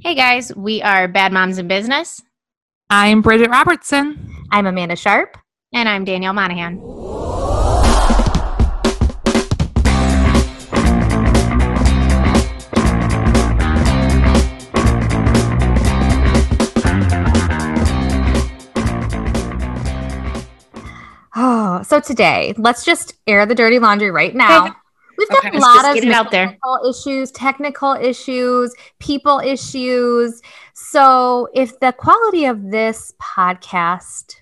Hey guys, we are Bad Moms in Business, I'm Bridget Robertson. I'm Amanda Sharp. and I'm Danielle Monahan. Oh, so today, let's just air the dirty laundry right now. We've got Okay, a lot of get it out there. technical issues, technical issues, people issues. So if the quality of this podcast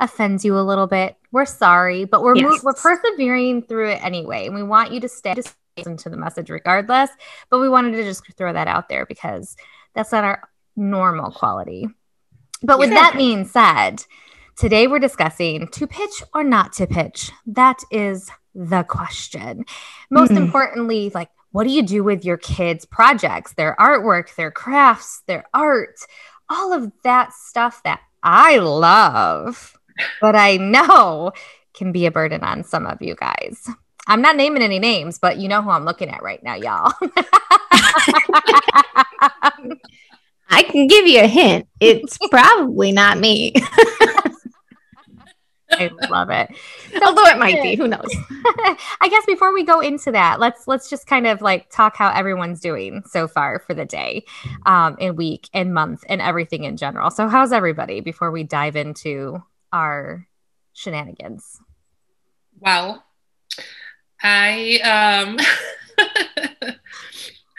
offends you a little bit, we're sorry, but we're mo- Yes. we're persevering through it anyway, and we want you to stay to listen to the message regardless. But we wanted to just throw that out there because that's not our normal quality. But with that being said, today we're discussing to pitch or not to pitch. That is the question. Most Hmm. importantly, like what do you do with your kids' projects, their artwork, their crafts, their art, all of that stuff that I love, but I know can be a burden on some of you guys. I'm not naming any names, but you know who I'm looking at right now, y'all. I can give you a hint. It's probably not me, I love it. although it might be. Who knows? I guess before we go into that, let's let's just kind of like talk how everyone's doing so far for the day, um, and week and month and everything in general. So how's everybody before we dive into our shenanigans? Well, I um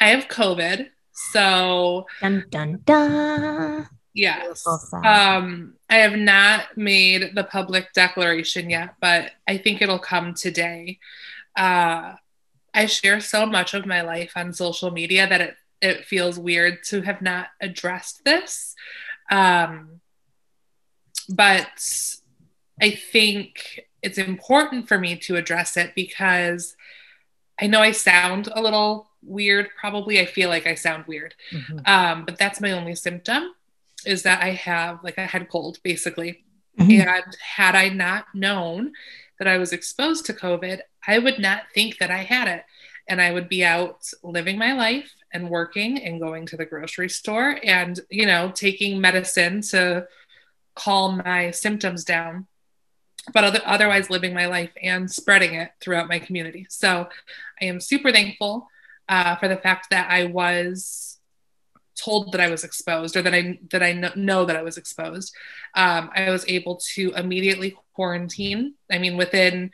I have COVID. So Dun dun dun. Yes. Um I have not made the public declaration yet, but I think it'll come today. Uh I share so much of my life on social media that it it feels weird to have not addressed this. Um but I think it's important for me to address it because I know I sound a little weird. Probably I feel like I sound weird. Mhm. Um, but that's my only symptom is that I have like a head cold basically. Mhm. And had I not known that I was exposed to COVID, I would not think that I had it. And I would be out living my life and working and going to the grocery store and, you know, taking medicine to calm my symptoms down, but other, otherwise living my life and spreading it throughout my community. So I am super thankful uh, for the fact that I was told that I was exposed or that I that I kn- know that I was exposed. Um, I was able to immediately quarantine. I mean, within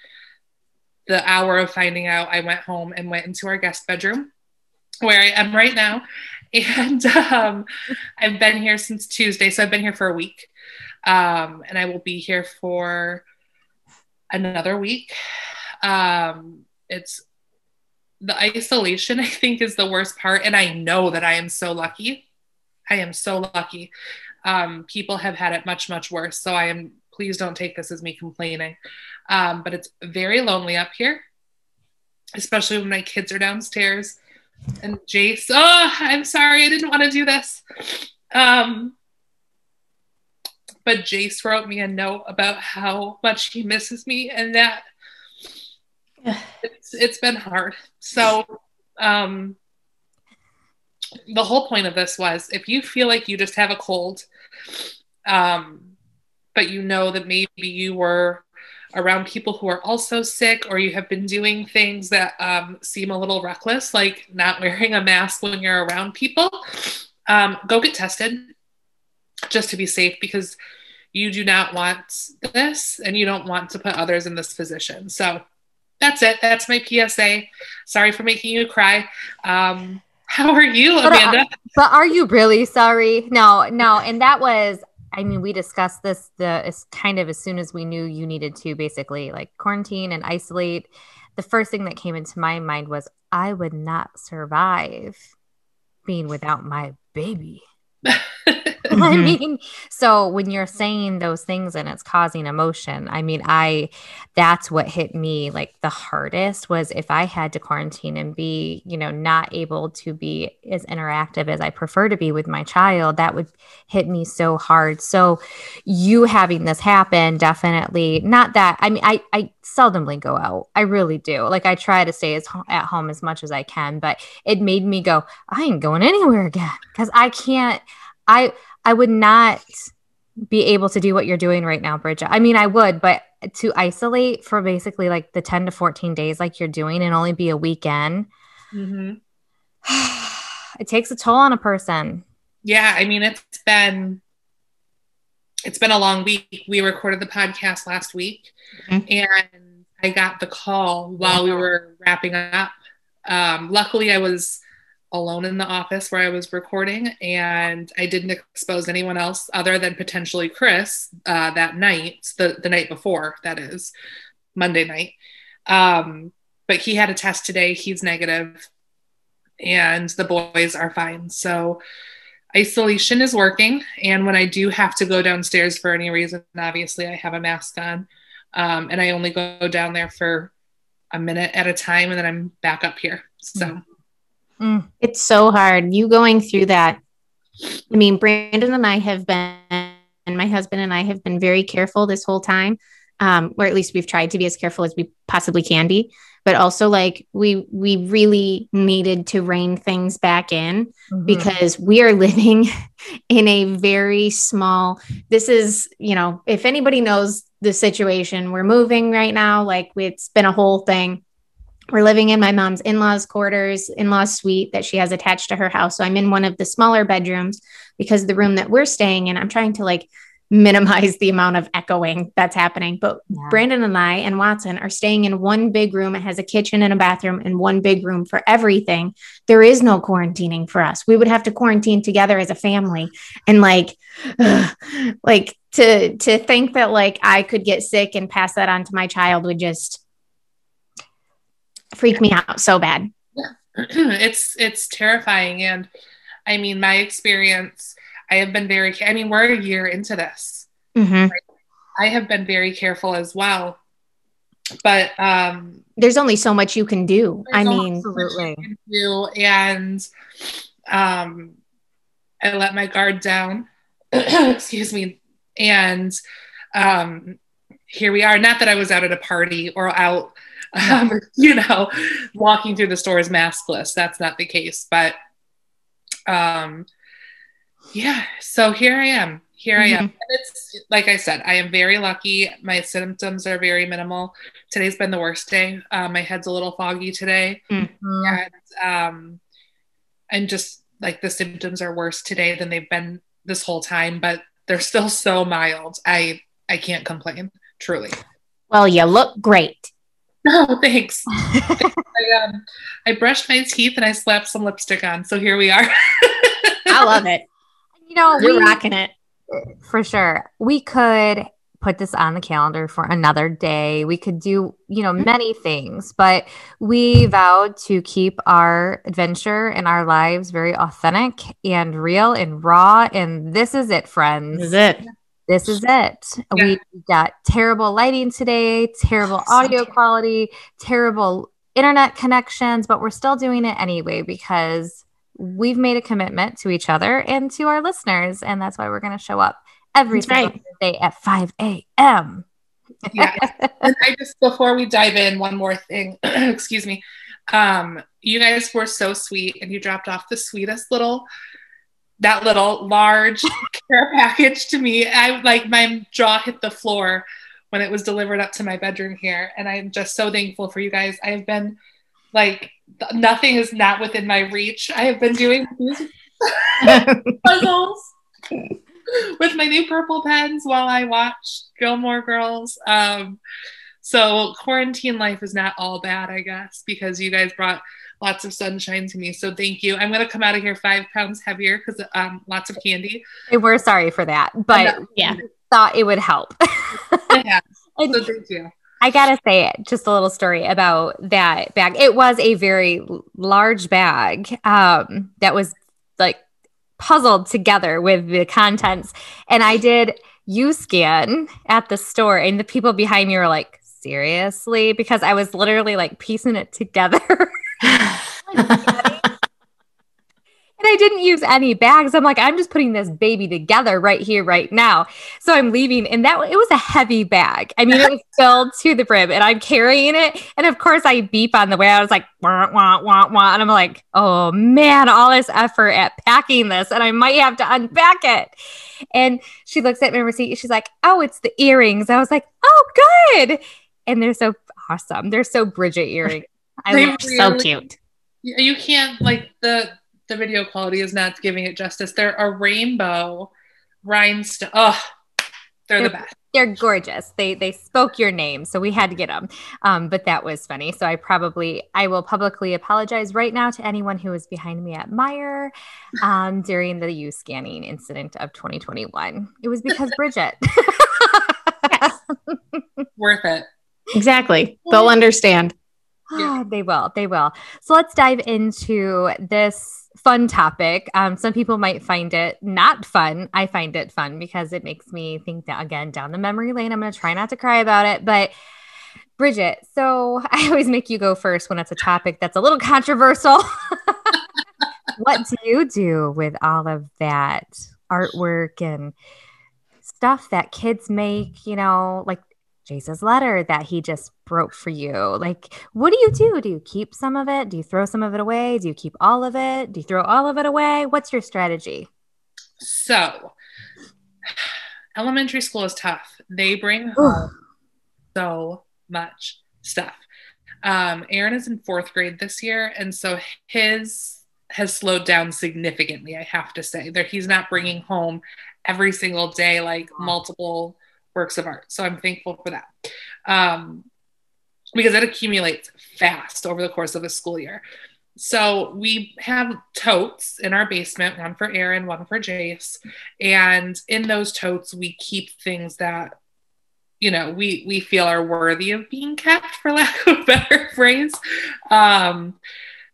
the hour of finding out, I went home and went into our guest bedroom where I am right now. And um, I've been here since Tuesday, so I've been here for a week, um, and I will be here for another week. Um, it's the isolation, I think, is the worst part. And I know that I am so lucky. I am so lucky. Um, people have had it much, much worse. So I am, please don't take this as me complaining. Um, but it's very lonely up here, especially when my kids are downstairs. And Jace, oh, I'm sorry, I didn't want to do this. Um, but Jace wrote me a note about how much he misses me and that it's it's been hard. So um the whole point of this was if you feel like you just have a cold, um, but you know that maybe you were around people who are also sick or you have been doing things that um, seem a little reckless, like not wearing a mask when you're around people, um, go get tested just to be safe because you do not want this and you don't want to put others in this position. So that's it. That's my PSA. Sorry for making you cry. Um, how are you, But, uh, Amanda? But are you really sorry? No, no. And that was, I mean, we discussed this the as kind of as soon as we knew you needed to basically like quarantine and isolate. The first thing that came into my mind was I would not survive being without my baby. I mm-hmm. mean, so when you're saying those things and it's causing emotion, I mean, I that's what hit me like the hardest was if I had to quarantine and be, you know, not able to be as interactive as I prefer to be with my child, that would hit me so hard. So you having this happen definitely not that I mean, I I seldomly go out. I really do. Like I try to stay as at home as much as I can, but it made me go, I ain't going anywhere again because I can't. I I would not be able to do what you're doing right now, Bridget. I mean, I would, but to isolate for basically like the 10 to 14 days, like you're doing, and only be a weekend, mm-hmm. it takes a toll on a person. Yeah, I mean, it's been it's been a long week. We recorded the podcast last week, mm-hmm. and I got the call while we were wrapping up. Um, luckily, I was alone in the office where I was recording, and I didn't expose anyone else other than potentially Chris uh, that night, the the night before, that is Monday night. Um, but he had a test today; he's negative, and the boys are fine. So isolation is working, and when I do have to go downstairs for any reason, obviously I have a mask on, um, and I only go down there for a minute at a time, and then I'm back up here. So. Mm Mm. It's so hard. You going through that. I mean, Brandon and I have been, and my husband and I have been very careful this whole time, um, or at least we've tried to be as careful as we possibly can be. But also, like we we really needed to rein things back in mm-hmm. because we are living in a very small. This is, you know, if anybody knows the situation, we're moving right now. Like it's been a whole thing we're living in my mom's in-laws quarters in-laws suite that she has attached to her house. So i'm in one of the smaller bedrooms because the room that we're staying in i'm trying to like minimize the amount of echoing that's happening. But yeah. brandon and i and watson are staying in one big room. It has a kitchen and a bathroom and one big room for everything. There is no quarantining for us. We would have to quarantine together as a family and like ugh, like to to think that like i could get sick and pass that on to my child would just freak me out so bad. Yeah. it's it's terrifying and I mean my experience I have been very I mean we're a year into this. Mm-hmm. I have been very careful as well. But um there's only so much you can do. I mean absolutely. do and um I let my guard down. Excuse me. And um here we are. Not that I was out at a party or out um, you know, walking through the stores maskless. That's not the case. But um, yeah, so here I am. Here mm-hmm. I am. Mm-hmm. And it's like I said, I am very lucky. My symptoms are very minimal. Today's been the worst day. Um, my head's a little foggy today. Mm-hmm. And um, and just like the symptoms are worse today than they've been this whole time, but they're still so mild. I I can't complain, truly. Well, you look great. No, thanks. I, um, I brushed my teeth and I slapped some lipstick on. So here we are. I love it. You know, you're we, rocking it for sure. We could put this on the calendar for another day. We could do, you know, many things, but we vowed to keep our adventure and our lives very authentic and real and raw. And this is it, friends. This is it this is it. Yeah. We got terrible lighting today, terrible audio quality, terrible internet connections, but we're still doing it anyway because we've made a commitment to each other and to our listeners. And that's why we're going to show up every that's single right. day at 5 a.m. yeah. And I just, before we dive in, one more thing, excuse me. Um, you guys were so sweet and you dropped off the sweetest little that little large care package to me. I like my jaw hit the floor when it was delivered up to my bedroom here. And I'm just so thankful for you guys. I have been like, nothing is not within my reach. I have been doing these puzzles with my new purple pens while I watch Gilmore Girls. Um, so quarantine life is not all bad, I guess, because you guys brought lots of sunshine to me. So thank you. I'm going to come out of here five pounds heavier because um, lots of candy. And we're sorry for that, but yeah, thought it would help. yeah. so thank you. I gotta say it, just a little story about that bag. It was a very large bag um, that was like puzzled together with the contents. And I did U-Scan at the store, and the people behind me were like, seriously? Because I was literally like piecing it together. And I didn't use any bags. I'm like, I'm just putting this baby together right here, right now. So I'm leaving, and that it was a heavy bag. I mean, it was filled to the brim, and I'm carrying it. And of course, I beep on the way. I was like, wah, wah, wah, wah. And I'm like, oh man, all this effort at packing this, and I might have to unpack it. And she looks at my receipt. She's like, oh, it's the earrings. I was like, oh, good. And they're so awesome. They're so Bridget earrings. I they're really, so cute. You can't like the the video quality is not giving it justice. They're a rainbow rhinestone. Oh, they're, they're, the best. They're gorgeous. They they spoke your name, so we had to get them. Um, but that was funny. So I probably I will publicly apologize right now to anyone who was behind me at Meijer um, during the U-Scanning incident of 2021. It was because Bridget. Worth it. Exactly. They'll understand. Yeah. they will. They will. So let's dive into this fun topic. Um, some people might find it not fun. I find it fun because it makes me think that again down the memory lane. I'm going to try not to cry about it, but Bridget. So I always make you go first when it's a topic that's a little controversial. what do you do with all of that artwork and stuff that kids make? You know, like Jace's letter that he just broke for you. Like, what do you do? Do you keep some of it? Do you throw some of it away? Do you keep all of it? Do you throw all of it away? What's your strategy? So, elementary school is tough. They bring home so much stuff. Um, Aaron is in fourth grade this year, and so his has slowed down significantly. I have to say that he's not bringing home every single day like multiple works of art. So I'm thankful for that. Um, because it accumulates fast over the course of a school year. So we have totes in our basement, one for Aaron, one for Jace. And in those totes, we keep things that, you know, we we feel are worthy of being kept, for lack of a better phrase. Um,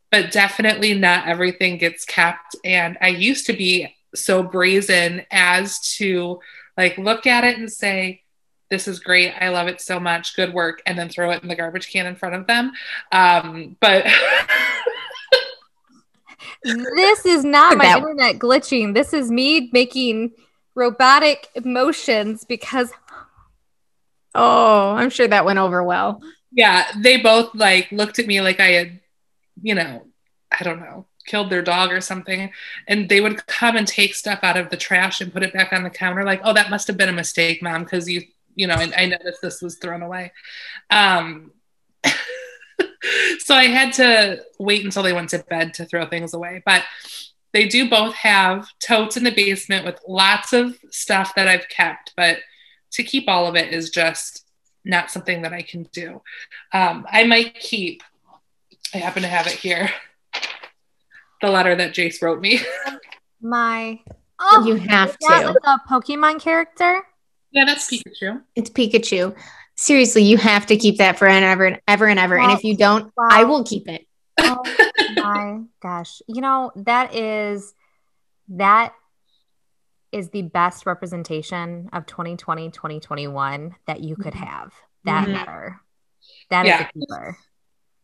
but definitely not everything gets kept. And I used to be so brazen as to like look at it and say, this is great. I love it so much. Good work. And then throw it in the garbage can in front of them. Um, but this is not my internet glitching. This is me making robotic motions because. Oh, I'm sure that went over well. Yeah. They both like looked at me like I had, you know, I don't know, killed their dog or something and they would come and take stuff out of the trash and put it back on the counter like oh that must have been a mistake mom because you you know I, I noticed this was thrown away. Um so i had to wait until they went to bed to throw things away but they do both have totes in the basement with lots of stuff that i've kept but to keep all of it is just not something that i can do. Um, i might keep i happen to have it here the letter that Jace wrote me. My oh, you have to. Like a Pokemon character. Yeah, that's Pikachu. It's Pikachu. Seriously, you have to keep that forever and ever and ever. Well, and if you don't, well, I will keep it. oh my gosh. You know, that is that is the best representation of 2020, 2021 that you could mm-hmm. have. That mm-hmm. letter. That yeah. is a keeper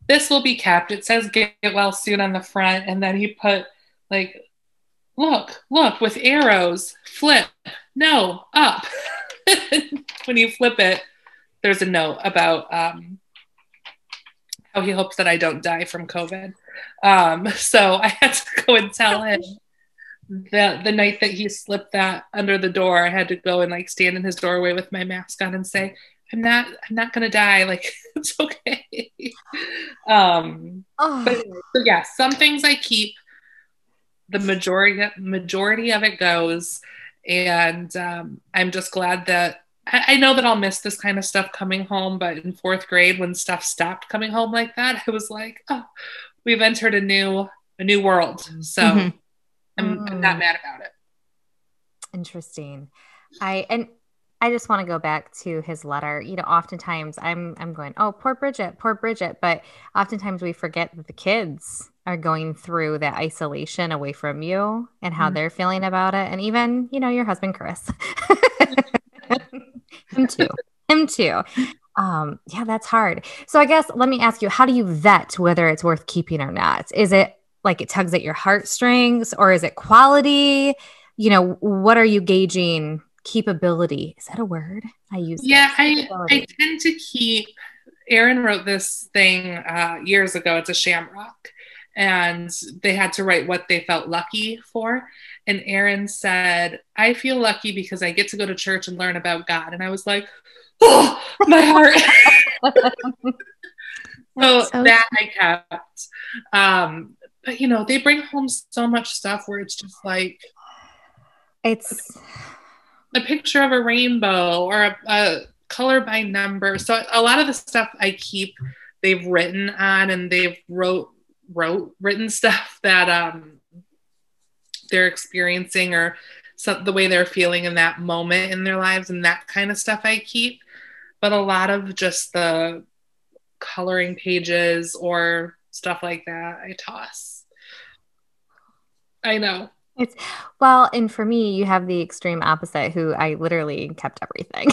this will be kept. It says get well soon on the front. And then he put like, look, look with arrows, flip, no, up. when you flip it, there's a note about um, how he hopes that I don't die from COVID. Um, so I had to go and tell him that the night that he slipped that under the door, I had to go and like stand in his doorway with my mask on and say, I'm not I'm not gonna die. Like it's okay. um oh. but so yeah, some things I keep. The majority majority of it goes. And um, I'm just glad that I, I know that I'll miss this kind of stuff coming home, but in fourth grade when stuff stopped coming home like that, I was like, oh, we've entered a new a new world. So mm-hmm. I'm, mm. I'm not mad about it. Interesting. I and I just want to go back to his letter. You know, oftentimes I'm I'm going, oh, poor Bridget, poor Bridget, but oftentimes we forget that the kids are going through that isolation away from you and how mm-hmm. they're feeling about it. And even, you know, your husband, Chris. Him too. Him too. Um, yeah, that's hard. So I guess let me ask you, how do you vet whether it's worth keeping or not? Is it like it tugs at your heartstrings or is it quality? You know, what are you gauging keepability? Is that a word I use? Yeah, I, I tend to keep Aaron wrote this thing uh, years ago. It's a shamrock. And they had to write what they felt lucky for. And Aaron said, I feel lucky because I get to go to church and learn about God. And I was like, oh, my heart. so, so, that I kept. Um, but you know, they bring home so much stuff where it's just like it's a picture of a rainbow or a, a color by number. So a lot of the stuff I keep they've written on and they've wrote wrote written stuff that um they're experiencing or so, the way they're feeling in that moment in their lives and that kind of stuff I keep. But a lot of just the coloring pages or stuff like that I toss. I know. It's well, and for me, you have the extreme opposite who I literally kept everything.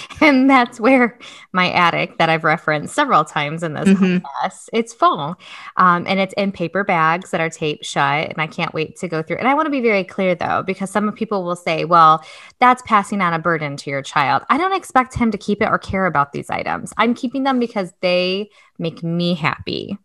and that's where my attic that I've referenced several times in this mm-hmm. podcast, it's full. Um, and it's in paper bags that are taped shut. And I can't wait to go through. And I want to be very clear though, because some people will say, well, that's passing on a burden to your child. I don't expect him to keep it or care about these items. I'm keeping them because they make me happy.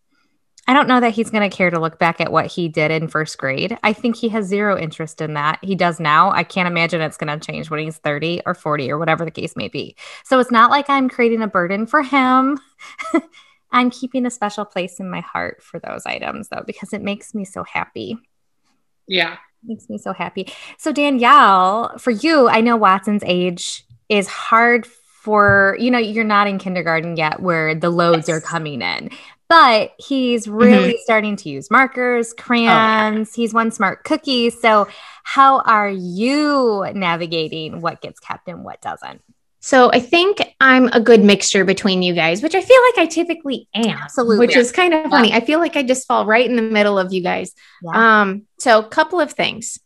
I don't know that he's going to care to look back at what he did in first grade. I think he has zero interest in that. He does now. I can't imagine it's going to change when he's 30 or 40 or whatever the case may be. So it's not like I'm creating a burden for him. I'm keeping a special place in my heart for those items though, because it makes me so happy. Yeah. It makes me so happy. So, Danielle, for you, I know Watson's age is hard for you know you're not in kindergarten yet where the loads yes. are coming in but he's really mm-hmm. starting to use markers, crayons. Oh, yeah. He's one smart cookie. So, how are you navigating what gets kept and what doesn't? So, I think I'm a good mixture between you guys, which I feel like I typically am. Absolutely. Which is kind of funny. Yeah. I feel like I just fall right in the middle of you guys. Yeah. Um, so, a couple of things.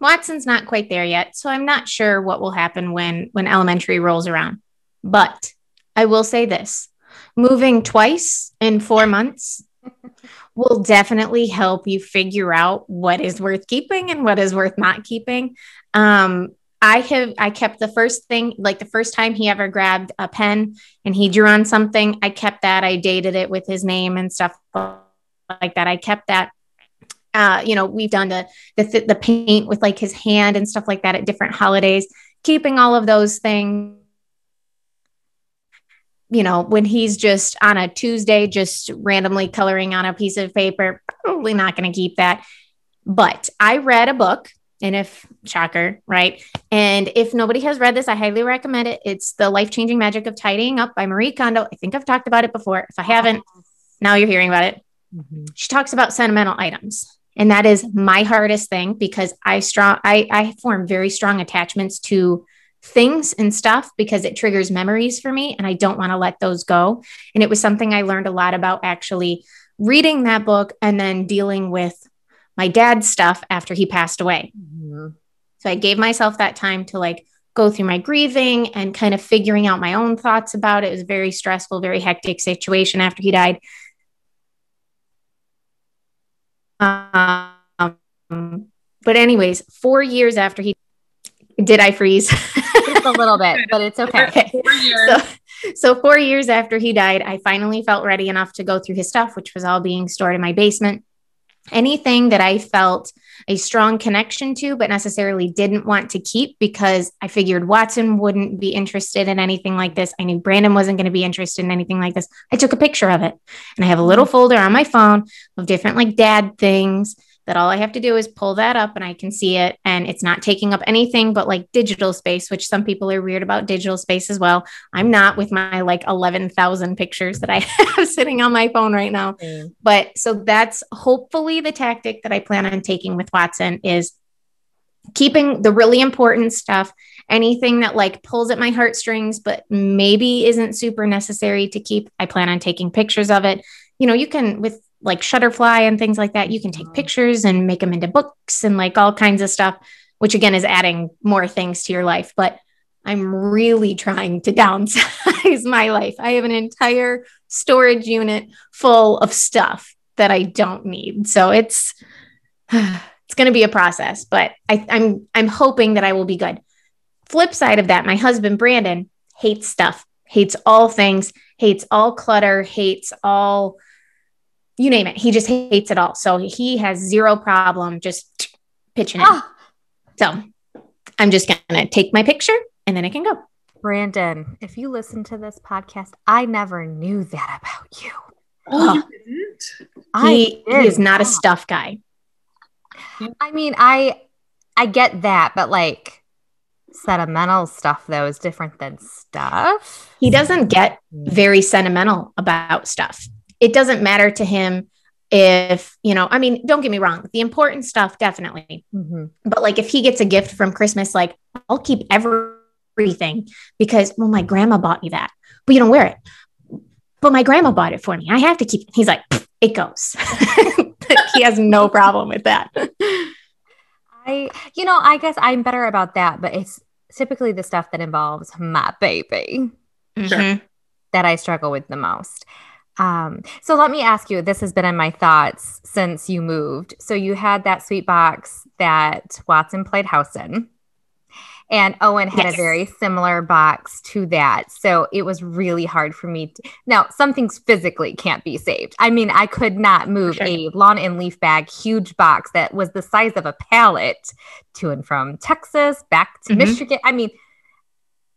Watson's not quite there yet, so I'm not sure what will happen when when elementary rolls around. But I will say this moving twice in four months will definitely help you figure out what is worth keeping and what is worth not keeping. Um, I have I kept the first thing like the first time he ever grabbed a pen and he drew on something, I kept that. I dated it with his name and stuff like that. I kept that. Uh, you know, we've done the the the paint with like his hand and stuff like that at different holidays. Keeping all of those things you know, when he's just on a Tuesday, just randomly coloring on a piece of paper, probably not going to keep that. But I read a book, and if shocker, right? And if nobody has read this, I highly recommend it. It's The Life Changing Magic of Tidying Up by Marie Kondo. I think I've talked about it before. If I haven't, now you're hearing about it. Mm-hmm. She talks about sentimental items. And that is my hardest thing because I strong I, I form very strong attachments to things and stuff because it triggers memories for me and I don't want to let those go. And it was something I learned a lot about actually reading that book and then dealing with my dad's stuff after he passed away. Mm-hmm. So I gave myself that time to like go through my grieving and kind of figuring out my own thoughts about it. It was a very stressful, very hectic situation after he died. Um, but anyways, four years after he did I freeze? Just a little bit, but it's okay. okay. Four years. So, so, four years after he died, I finally felt ready enough to go through his stuff, which was all being stored in my basement. Anything that I felt a strong connection to, but necessarily didn't want to keep because I figured Watson wouldn't be interested in anything like this. I knew Brandon wasn't going to be interested in anything like this. I took a picture of it and I have a little mm-hmm. folder on my phone of different like dad things that all I have to do is pull that up and I can see it. And it's not taking up anything but like digital space, which some people are weird about digital space as well. I'm not with my like 11,000 pictures that I have sitting on my phone right now. Mm. But so that's hopefully the tactic that I plan on taking with Watson is keeping the really important stuff anything that like pulls at my heartstrings but maybe isn't super necessary to keep i plan on taking pictures of it you know you can with like Shutterfly and things like that. You can take mm-hmm. pictures and make them into books and like all kinds of stuff, which again is adding more things to your life. But I'm really trying to downsize my life. I have an entire storage unit full of stuff that I don't need. So it's it's going to be a process, but I, I'm I'm hoping that I will be good. Flip side of that, my husband Brandon hates stuff, hates all things, hates all clutter, hates all you name it. He just hates it all. So he has zero problem just pitching it. Oh. Ah. So I'm just going to take my picture and then I can go. Brandon, if you listen to this podcast, I never knew that about you. Oh, you oh. didn't? He, he is not a stuff guy. I mean, I I get that, but like sentimental stuff though is different than stuff. He doesn't get hmm. very sentimental about stuff. It doesn't matter to him if, you know, I mean, don't get me wrong, the important stuff definitely. Mm-hmm. But like if he gets a gift from Christmas, like I'll keep everything because, well, my grandma bought me that, but you don't wear it. But my grandma bought it for me. I have to keep it. He's like, it goes. he has no problem with that. I, you know, I guess I'm better about that, but it's typically the stuff that involves my baby mm-hmm. that I struggle with the most. Um, so let me ask you this has been in my thoughts since you moved. So you had that sweet box that Watson played house in. And Owen had yes. a very similar box to that. So it was really hard for me. To, now, some things physically can't be saved. I mean, I could not move sure. a lawn and leaf bag, huge box that was the size of a pallet to and from Texas back to mm-hmm. Michigan. I mean,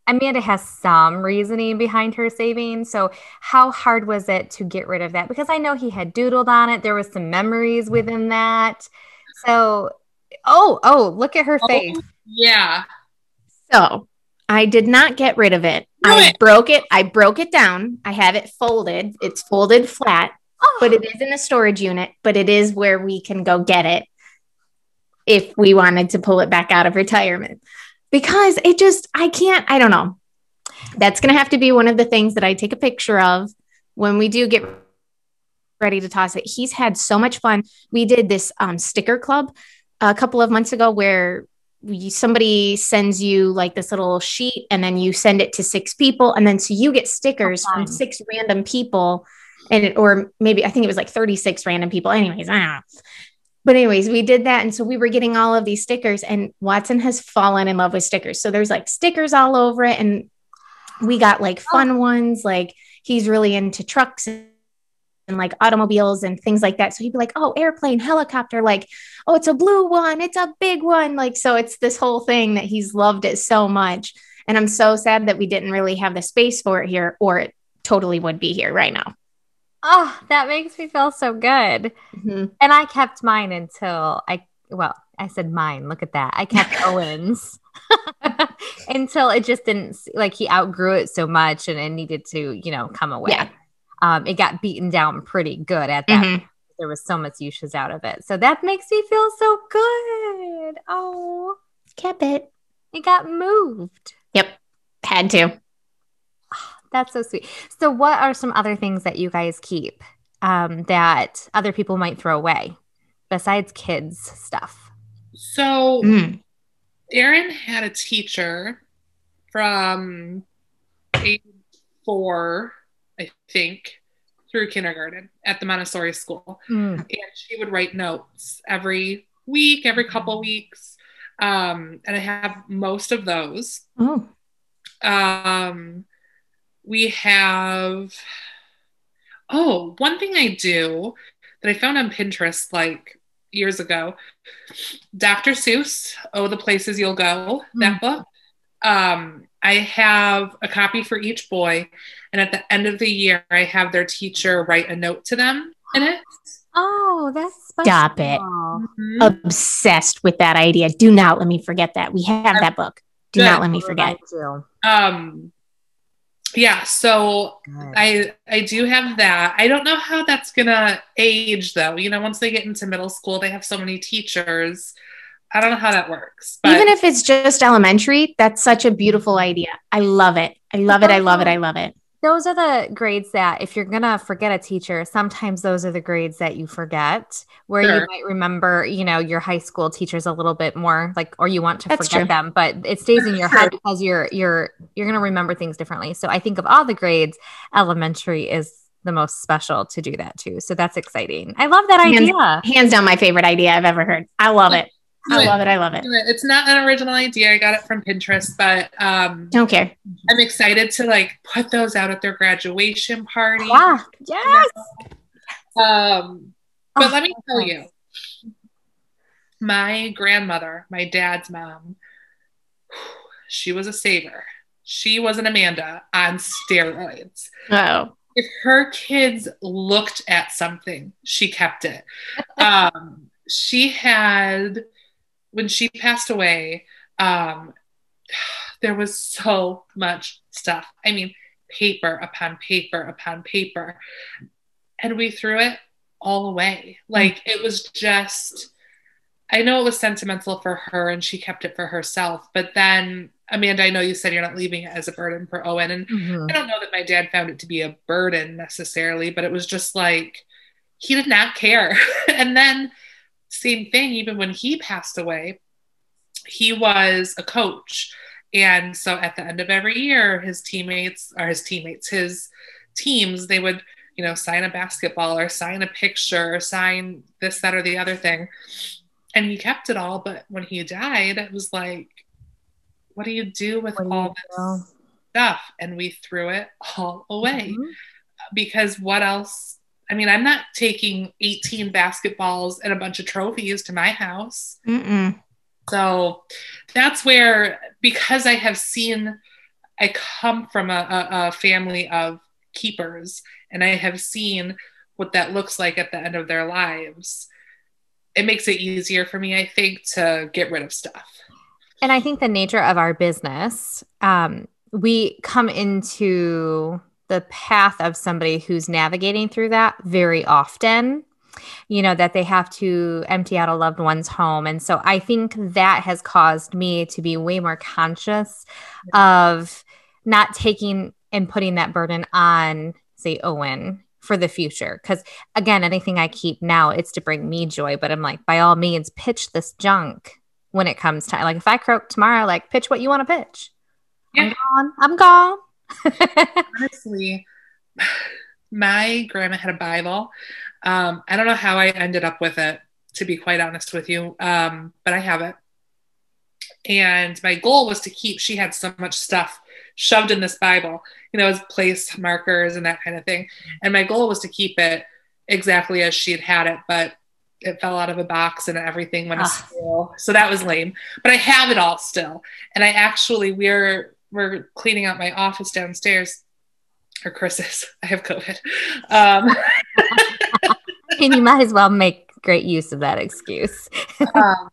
Amanda has some reasoning behind her saving. So, how hard was it to get rid of that? Because I know he had doodled on it. There was some memories mm-hmm. within that. So, oh, oh, look at her oh, face. Yeah. So I did not get rid of it. I broke it. I broke it down. I have it folded. It's folded flat, oh. but it is in a storage unit, but it is where we can go get it if we wanted to pull it back out of retirement. Because it just, I can't, I don't know. That's going to have to be one of the things that I take a picture of when we do get ready to toss it. He's had so much fun. We did this um, sticker club a couple of months ago where somebody sends you like this little sheet and then you send it to six people and then so you get stickers oh, from six random people and it, or maybe I think it was like 36 random people anyways I don't know but anyways we did that and so we were getting all of these stickers and Watson has fallen in love with stickers so there's like stickers all over it and we got like oh. fun oh. ones like he's really into trucks and and like automobiles and things like that. So he'd be like, oh, airplane, helicopter, like, oh, it's a blue one, it's a big one. Like, so it's this whole thing that he's loved it so much. And I'm so sad that we didn't really have the space for it here, or it totally would be here right now. Oh, that makes me feel so good. Mm-hmm. And I kept mine until I, well, I said mine. Look at that. I kept Owen's until it just didn't, like, he outgrew it so much and it needed to, you know, come away. Yeah um, it got beaten down pretty good at that. Mm-hmm. There was so much uses out of it. So that makes me feel so good. Oh, kept it. It got moved. Yep. Had to. That's so sweet. So, what are some other things that you guys keep um, that other people might throw away besides kids' stuff? So, mm. Aaron had a teacher from age four I think, through kindergarten at the Montessori school. Mm. And she would write notes every week, every couple weeks. Um, and I have most of those. Oh. Um, we have, oh, one thing I do that I found on Pinterest like years ago Dr. Seuss, Oh, the Places You'll Go, mm. that book. Um, I have a copy for each boy, and at the end of the year, I have their teacher write a note to them in it. Oh, that's special. stop it! Mm-hmm. Obsessed with that idea. Do not let me forget that we have that book. Do Good. not let me forget. Um, yeah. So Good. I I do have that. I don't know how that's gonna age though. You know, once they get into middle school, they have so many teachers I don't know how that works. But... Even if it's just elementary, that's such a beautiful idea. I love it. I love it. I love it. I love it. Those are the grades that if you're gonna forget a teacher sometimes those are the grades that you forget where sure. you might remember you know your high school teachers a little bit more like or you want to That's forget true. them but it stays in your head because you're you're you're gonna remember things differently. So i think of all the grades elementary is the most special to do that too. So that's exciting. I love that hands, idea. hands down my favorite idea i've ever heard. I love it I love it. I love it. It's not an original idea. I got it from Pinterest, but um don't care. I'm excited to like put those out at their graduation party. Yeah. Yes. Um, but oh, let me tell you, my grandmother, my dad's mom, she was a saver. She was an Amanda on steroids. Oh. If her kids looked at something, she kept it. Um, she had when she passed away, um, there was so much stuff. I mean, paper upon paper upon paper. And we threw it all away. Like it was just, I know it was sentimental for her and she kept it for herself. But then, Amanda, I know you said you're not leaving it as a burden for Owen. And mm-hmm. I don't know that my dad found it to be a burden necessarily, but it was just like, he did not care. and then, same thing, even when he passed away, he was a coach. And so at the end of every year, his teammates or his teammates, his teams, they would, you know, sign a basketball or sign a picture or sign this, that, or the other thing. And he kept it all. But when he died, it was like, what do you do with what all this do? stuff? And we threw it all away mm-hmm. because what else I mean, I'm not taking 18 basketballs and a bunch of trophies to my house. Mm-mm. So that's where, because I have seen, I come from a, a, a family of keepers and I have seen what that looks like at the end of their lives. It makes it easier for me, I think, to get rid of stuff. And I think the nature of our business, um, we come into the path of somebody who's navigating through that very often you know that they have to empty out a loved one's home. And so i think that has caused me to be way more conscious of not taking and putting that burden on say owen for the future. Because again anything i keep now it's to bring me joy but i'm like by all means pitch this junk when it comes time. Like if i croak tomorrow like pitch what you want to pitch yeah. i'm gone. I'm gone Honestly, my grandma had a Bible. Um, I don't know how I ended up with it, to be quite honest with you, um, but I have it. And my goal was to keep, she had so much stuff shoved in this Bible, you know, as place markers and that kind of thing. And my goal was to keep it exactly as she had had it, but it fell out of a box and everything went ah. So that was lame. But I have it all still. And I actually, we're we're cleaning out my office downstairs, or Chris's. I have COVID. Um, and you might as well make great use of that excuse. um,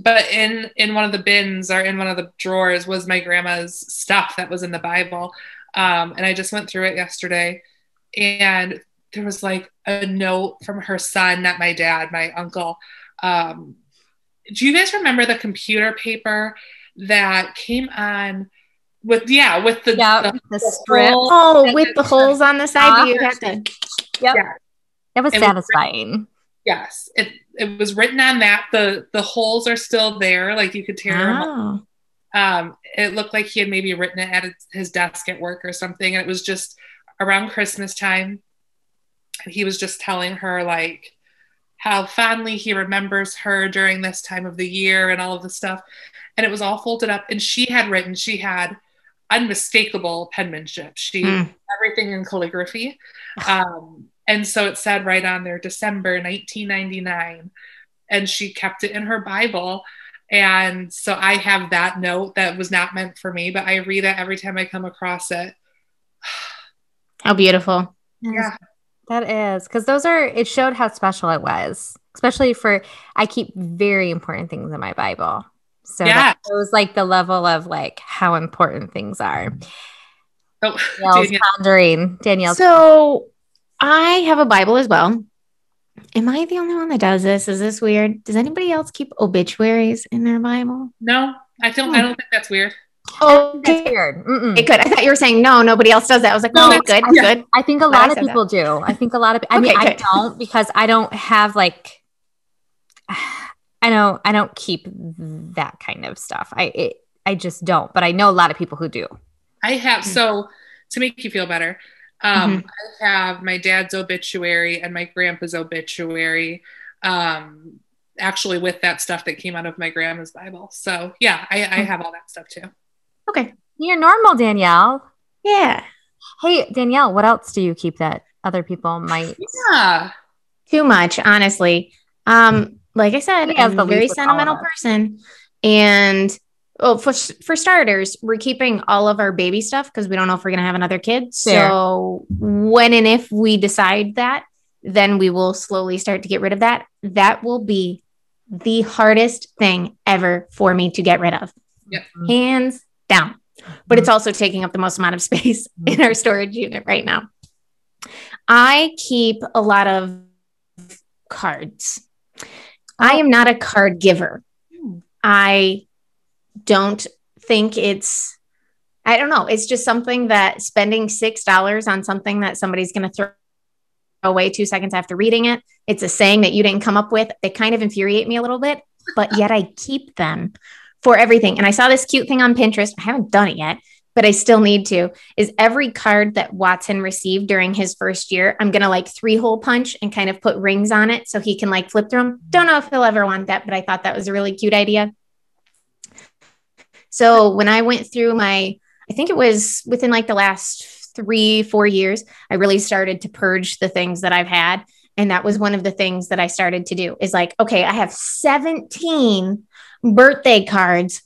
but in in one of the bins or in one of the drawers was my grandma's stuff that was in the Bible, um, and I just went through it yesterday, and there was like a note from her son, not my dad, my uncle. Um, do you guys remember the computer paper that came on with yeah with the yeah, the, the, strip. oh with the holes on the side you have to yep. yeah. It was it satisfying. Was yes it it was written on that. The the holes are still there like you could tear oh. them um it looked like he had maybe written it at his desk at work or something and it was just around christmas time he was just telling her like how fondly he remembers her during this time of the year and all of the stuff and it was all folded up. And she had written, she had unmistakable penmanship. She mm. everything in calligraphy. Um, and so it said right on there, December 1999. And she kept it in her Bible. And so I have that note that was not meant for me, but I read it every time I come across it. How beautiful. Yeah. That is because those are, it showed how special it was, especially for, I keep very important things in my Bible. So yeah. that shows like the level of like how important things are. Oh, Danielle's Danielle. pondering. Danielle. So I have a Bible as well. Am I the only one that does this? Is this weird? Does anybody else keep obituaries in their Bible? No, I don't. Hmm. I don't think that's weird. Oh, That's weird. Mm-mm. Good. I thought you were saying no, nobody else does that. I was like, No, that's- good, yeah. good. I think a lot of said that. people do. I think a lot of I mean Okay, I don't because I don't have like I know I don't keep that kind of stuff. I it, I just don't, but I know a lot of people who do. I have Hmm. so to make you feel better. Um, I have my dad's obituary and my grandpa's obituary. Um, actually, with that stuff that came out of my grandma's Bible. So yeah, I, I Hmm. have all that stuff too. Okay. You're normal, Danielle. Yeah. Hey, Danielle, what else do you keep that other people might? Yeah, Too much, honestly. Um, like I said, I'm a very least with all of sentimental person. And well, for, for starters, we're keeping all of our baby stuff because we don't know if we're going to have another kid. Fair. So when and if we decide that, then we will slowly start to get rid of that. That will be the hardest thing ever for me to get rid of. Yep. Hands down. But it's mm-hmm. also taking up the most amount of space in mm-hmm. our storage unit right now. I keep a lot of cards. I oh. am not a card giver. Hmm. I don't think it's, I don't know. It's just something that spending $6 on something that somebody's going to throw away two seconds after reading it, it's a saying that you didn't come up with. They kind of infuriate me a little bit, but yet I keep them for everything. And I saw this cute thing on Pinterest. I haven't done it yet, but I still need to. Is every card that Watson received during his first year, I'm going to like three hole punch and kind of put rings on it so he can like flip through them. Don't know if he'll ever want that, but I thought that was a really cute idea. So when I went through my, I think it was within like the last three, four years, I really started to purge the things that I've had. And that was one of the things that I started to do is like, okay, I have 17 birthday cards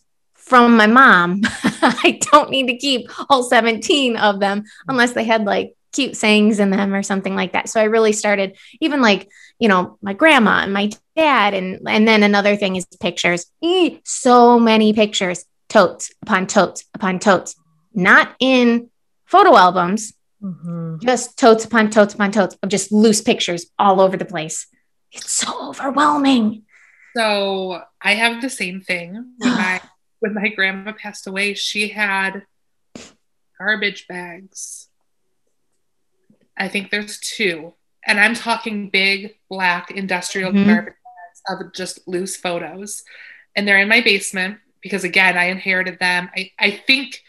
from my mom. I don't need to keep all 17 of them unless they had like cute sayings in them or something like that. So I really started even like, you know, my grandma and my dad and and then another thing is pictures. Eeh, so many pictures, totes upon totes upon totes. Not in photo albums, Mhm. just totes upon totes upon totes of just loose pictures all over the place. It's so overwhelming. So I have the same thing. When my when my grandma passed away, she had garbage bags. I think there's two. And I'm talking big black industrial Mhm. garbage bags of just loose photos. And they're in my basement because again, I inherited them. I, I think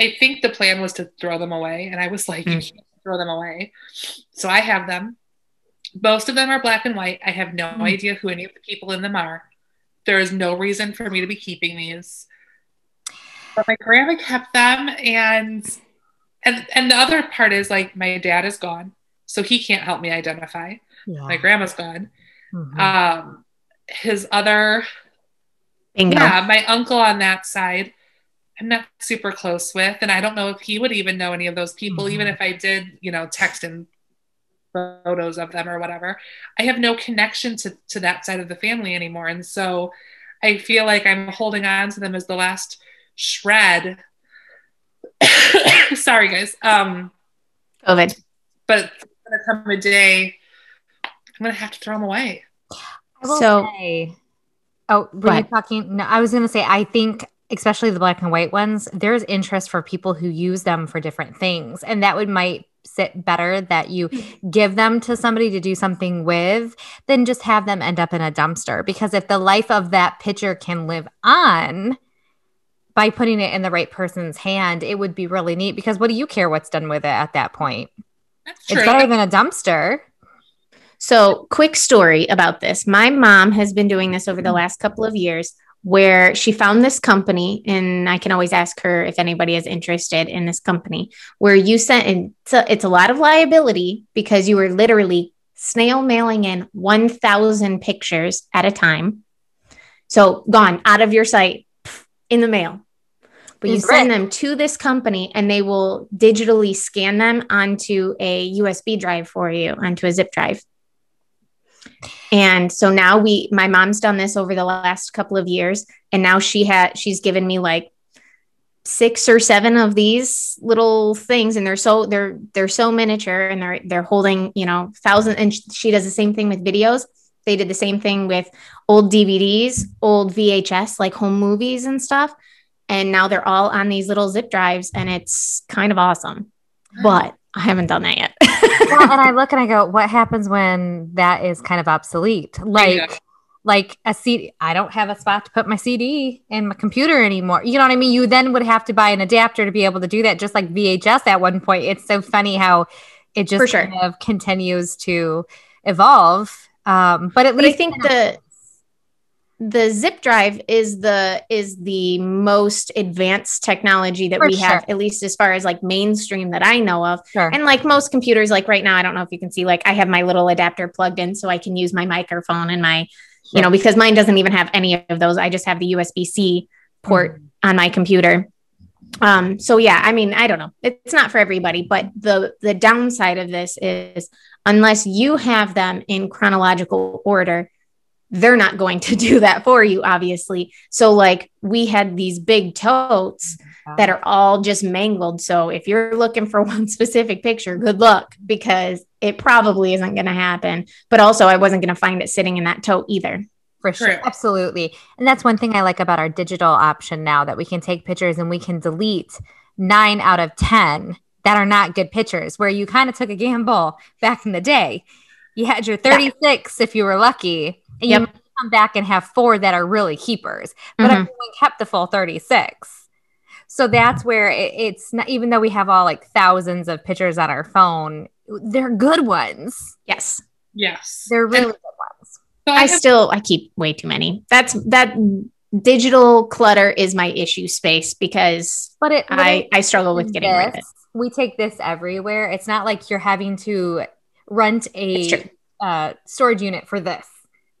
I think the plan was to throw them away. And I was like, you Mm. can't throw them away. So I have them. Most of them are black and white. I have no Mm. idea who any of the people in them are. There is no reason for me to be keeping these. But my grandma kept them and and and the other part is like my dad is gone. So he can't help me identify. Yeah. My grandma's gone. Mhm. Um his other Bingo. yeah, my uncle on that side, I'm not super close with, and I don't know if he would even know any of those people, even Mhm. if I did, you know, text him photos of them or whatever. I have no connection to to that side of the family anymore, and so I feel like I'm holding on to them as the last shred. Sorry, guys. Um, COVID. but it's gonna come a day. I'm gonna have to throw them away. I will So- say, oh, were Go you talking? No, I was going to say, I think, especially the black and white ones, there's interest for people who use them for different things. And that would might sit better that you give them to somebody to do something with than just have them end up in a dumpster. Because if the life of that picture can live on, by putting it in the right person's hand, it would be really neat. Because what do you care what's done with it at that point? That's true. It's better than a dumpster. So, quick story about this. My mom has been doing this over the last couple of years where she found this company, and I can always ask her if anybody is interested in this company, where you sent, and it's a, it's a lot of liability because you were literally snail mailing in 1,000 pictures at a time. So, gone out of your sight pff, in the mail. But you send them to this company and they will digitally scan them onto a USB drive for you, onto a zip drive. And so now we, my mom's done this over the last couple of years, and now she had, she's given me like six or seven of these little things, and they're so they're they're so miniature, and they're they're holding you know thousand. And she does the same thing with videos. They did the same thing with old DVDs, old VHS, like home movies and stuff. and now they're all on these little zip drives and it's kind of awesome. But I haven't done that yet. well, and I look and I go, what happens when that is kind of obsolete? Like, yeah. like a CD. I don't have a spot to put my CD in my computer anymore. You know what I mean? You then would have to buy an adapter to be able to do that, just like VHS at one point. It's so funny how it just sure. kind of continues to evolve. Um, but at but least I think the the zip drive is the is the most advanced technology that For we have at least as far as like mainstream that i know of sure. and like most computers like right now i don't know if you can see like i have my little adapter plugged in so i can use my microphone and my sure. you know because mine doesn't even have any of those i just have the usb-c port mm. on my computer um so yeah i mean i don't know it's not for everybody but the the downside of this is unless you have them in chronological order they're not going to do that for you, obviously. So, like, we had these big totes that are all just mangled. So, if you're looking for one specific picture, good luck because it probably isn't going to happen. But also, I wasn't going to find it sitting in that tote either. For sure. Absolutely. And that's one thing I like about our digital option now that we can take pictures and we can delete nine out of 10 that are not good pictures, where you kind of took a gamble back in the day. You had your 36 yeah. if you were lucky and yep. you come back and have four that are really keepers, but mm-hmm. everyone kept the full 36. So that's where it, it's not, even though we have all like thousands of pictures on our phone, they're good ones. Yes. Yes. They're really and, good ones. So I, I have- still, I keep way too many. That's that digital clutter is my issue space because but it, I, I struggle with getting this, rid of it. We take this everywhere. It's not like you're having to rent a uh, storage unit for this.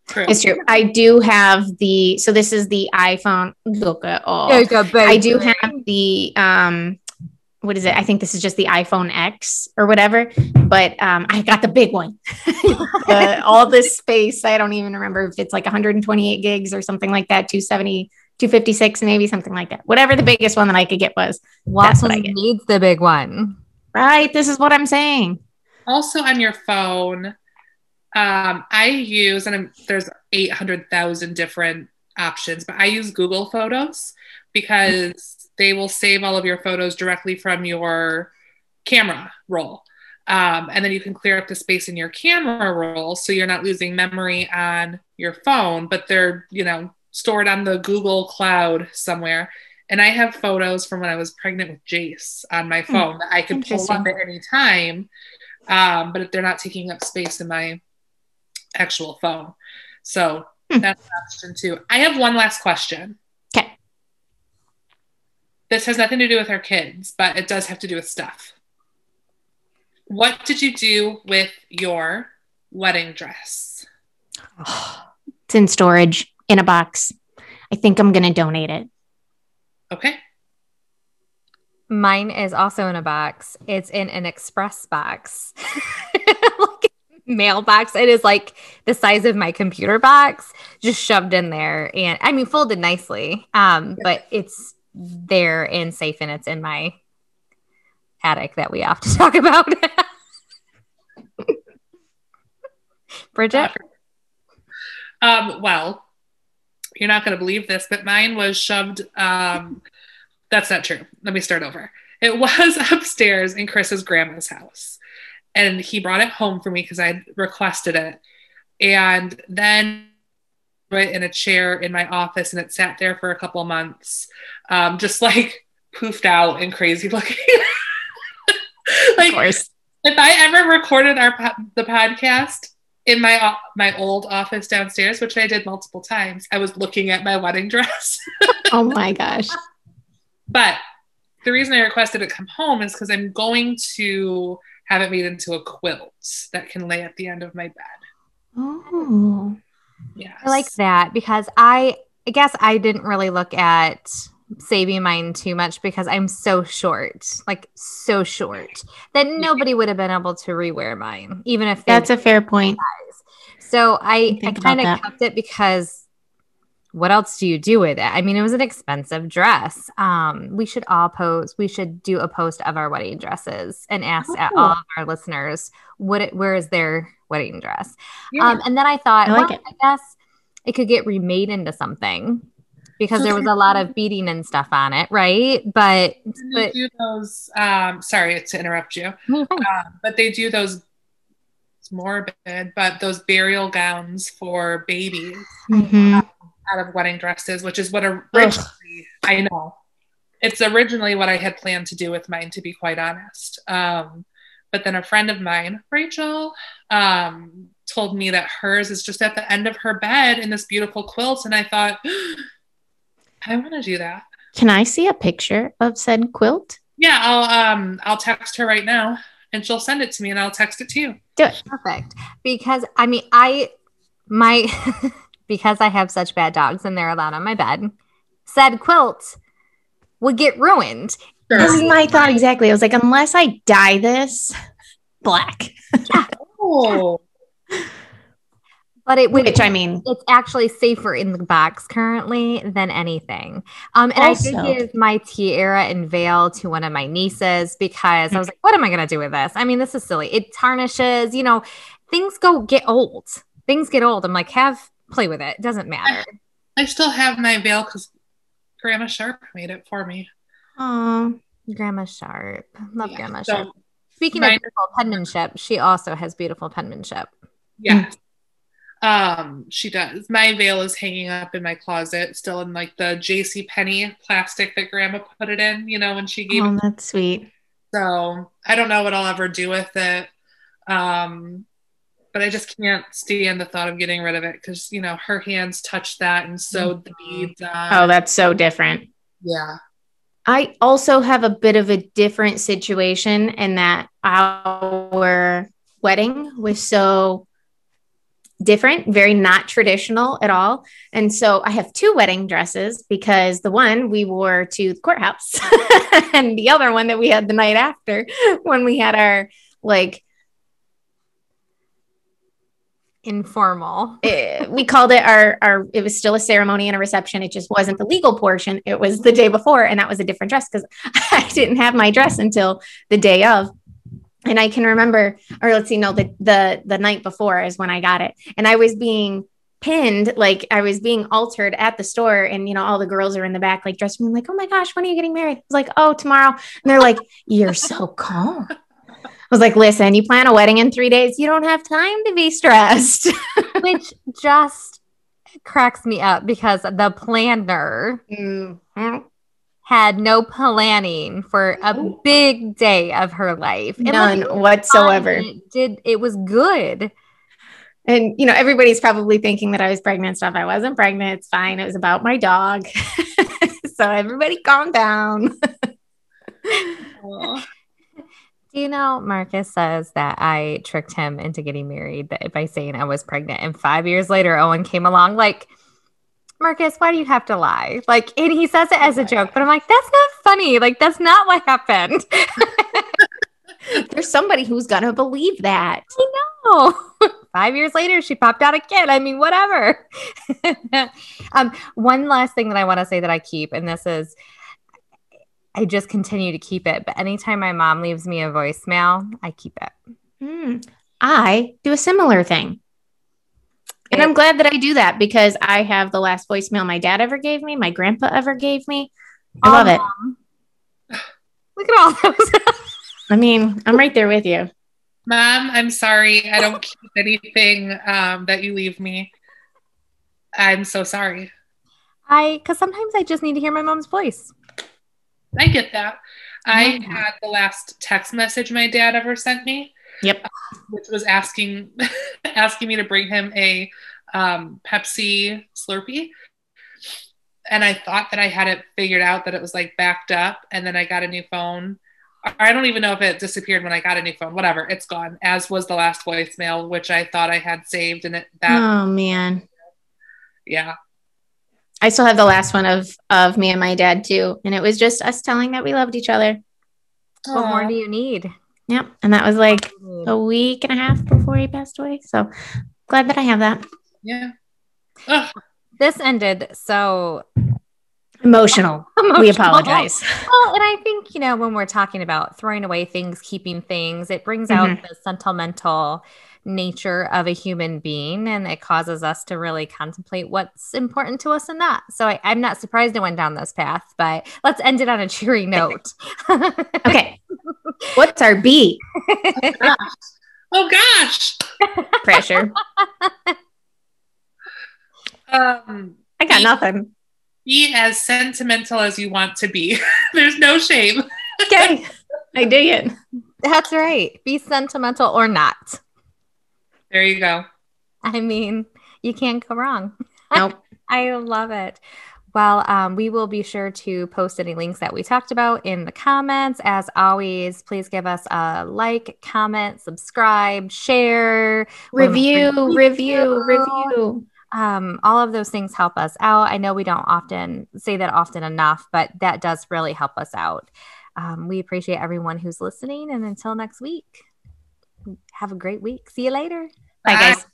True. It's true. I do have the so this is the iPhone. Look at all. I do have the um what is it? I think this is just the iPhone X or whatever, but um, I got the big one. uh, all this space, I don't even remember if it's like 128 gigs or something like that, 270, 256, maybe something like that. Whatever the biggest one that I could get was. Watson what I needs the big one. Right. This is what I'm saying. Also on your phone, um, I use, and I'm, there's 800,000 different options, but I use Google Photos because they will save all of your photos directly from your camera roll. Um, and then you can clear up the space in your camera roll so you're not losing memory on your phone, but they're, you know, stored on the Google cloud somewhere. And I have photos from when I was pregnant with Jace on my hmm. phone that I can pull up at any time. Um, but they're not taking up space in my actual phone. So hmm. that's an option too. I have one last question. Okay. This has nothing to do with our kids, but it does have to do with stuff. What did you do with your wedding dress? it's in storage in a box. I think I'm going to donate it. Okay. Mine is also in a box. It's in an express box. like mailbox. It is like the size of my computer box, just shoved in there, and I mean folded nicely. Um, but it's there and safe, and it's in my attic that we have to talk about. Bridget. Um, well, you're not going to believe this, but mine was shoved. Um, that's not true. Let me start over. It was upstairs in Chris's grandma's house and he brought it home for me because I requested it. And then in a chair in my office and it sat there for a couple months, um, just like poofed out and crazy looking. like if I ever recorded our the podcast in my uh, my old office downstairs, which I did multiple times, I was looking at my wedding dress. oh my gosh! But the reason I requested it come home is because I'm going to have it made into a quilt that can lay at the end of my bed. Oh, yeah. I like that because I, I guess I didn't really look at saving mine too much because I'm so short, like so short that nobody would have been able to rewear mine, even if that's a fair point. So I, I kind of kept it because what else do you do with it? I mean, it was an expensive dress. Um, we should all post. We should do a post of our wedding dresses and ask oh. all of our listeners what it, where is their wedding dress. Yeah. Um, and then I thought, I like well. I guess it could get remade into something because there was a lot of beating and stuff on it, right? But they but do those. Um, sorry to interrupt you, um, but they do those. It's morbid, but those burial gowns for babies Mhm. Out of wedding dresses, which is what originally I know. It's originally what I had planned to do with mine, to be quite honest. Um, but then a friend of mine, Rachel, um, told me that hers is just at the end of her bed in this beautiful quilt, and I thought, I want to do that. Can I see a picture of said quilt? Yeah, I'll um I'll text her right now, and she'll send it to me, and I'll text it to you. Do it. perfect because I mean I my because I have such bad dogs and they're allowed on my bed. Said quilt would get ruined. This is my thought exactly. I was like, unless I dye this black, Oh, But it would which I mean, it's actually safer in the box currently than anything. Um, and I Also- did give my tiara and veil to one of my nieces because I was like, what am I going to do with this? I mean, this is silly. It tarnishes, you know, things go get old. Things get old. I'm like, have play with it. It doesn't matter. I still have my veil because Grandma Sharp made it for me. oh, Grandma Sharp. Love Yeah, Grandma so- Sharp. Speaking mine- of beautiful penmanship, she also has beautiful penmanship. Yes. Um, she does. My veil is hanging up in my closet, still in like the J.C. Penney plastic that Grandma put it in. You know when she gave oh, it. that's sweet. So I don't know what I'll ever do with it. Um, but I just can't stand the thought of getting rid of it because you know her hands touched that and sewed the mm-hmm. beads on. Oh, that's so different. yeah. I also have a bit of a different situation in that our wedding was so different, very not traditional at all. And so I have two wedding dresses because the one we wore to the courthouse and the other one that we had the night after when we had our like Informal. eh, we called it our our it was still a ceremony and a reception. It just wasn't the legal portion. It was the day before and that was a different dress because i didn't have my dress until the day of. And i can remember or let's see no the the the night before is when i got it. And i was being pinned like i was being altered at the store and you know all the girls are in the back like dressed me like oh my gosh when are you getting married? I was like oh tomorrow. And they're like you're so calm was like, listen, you plan a wedding in three days. You don't have time to be stressed. which just cracks me up because the planner Mhm. had no planning for a big day of her life. And None like, whatsoever. it did it was good. And you know, everybody's probably thinking that I was pregnant and stuff. I wasn't pregnant. It's fine. It was about my dog. so everybody calm down. You know Marcus says that I tricked him into getting married by saying I was pregnant, and five years later Owen came along like. Marcus, why do you have to lie? Like, and he says it as a joke, but I'm like, that's not funny. Like, that's not what happened. There's somebody who's gonna believe that. I know. Five years later, she popped out a kid. I mean, whatever. um, one last thing that I want to say that I keep, and this is, I just continue to keep it. But anytime my mom leaves me a voicemail, I keep it. Hmm. I do a similar thing. And It- I'm glad that I do that because I have the last voicemail my dad ever gave me, my grandpa ever gave me. I love it. Look at all those. I mean, I'm right there with you. Mom, I'm sorry. I don't keep anything um, that you leave me. I'm so sorry. I, because sometimes I just need to hear my mom's voice. I get that. I Yeah. had the last text message my dad ever sent me, Yep. which was asking asking me to bring him a um, Pepsi Slurpee. And I thought that I had it figured out that it was like backed up, and then I got a new phone. I don't even know if it disappeared when I got a new phone. Whatever, it's gone. As was the last voicemail, which I thought I had saved, and it that Oh man. yeah. I still have the last one of of me and my dad too. And it was just us telling that we loved each other. What more do you need? Yep. And that was like a week and a half before he passed away. So glad that I have that. Yeah. Ugh. This ended so Emotional. We apologize. Well, and I think, you know, when we're talking about throwing away things, keeping things, it brings out Mhm. the sentimental nature of a human being and it causes us to really contemplate what's important to us and not. So I, am not surprised it went down this path, but let's end it on a cheery note. okay. What's our B? oh gosh. Pressure. Um, I got be, nothing. Be as sentimental as you want to be. There's no shame. okay. I dig it. That's right. Be sentimental or not. There you go. I mean, you can't go wrong. Nope. I love it. Well, um, we will be sure to post any links that we talked about in the comments. As always, please give us a like, comment, subscribe, share, review, review, review. Um, all of those things help us out. I know we don't often say that often enough, but that does really help us out. Um, we appreciate everyone who's listening. And until next week, have a great week. See you later. Bye, Bye. guys.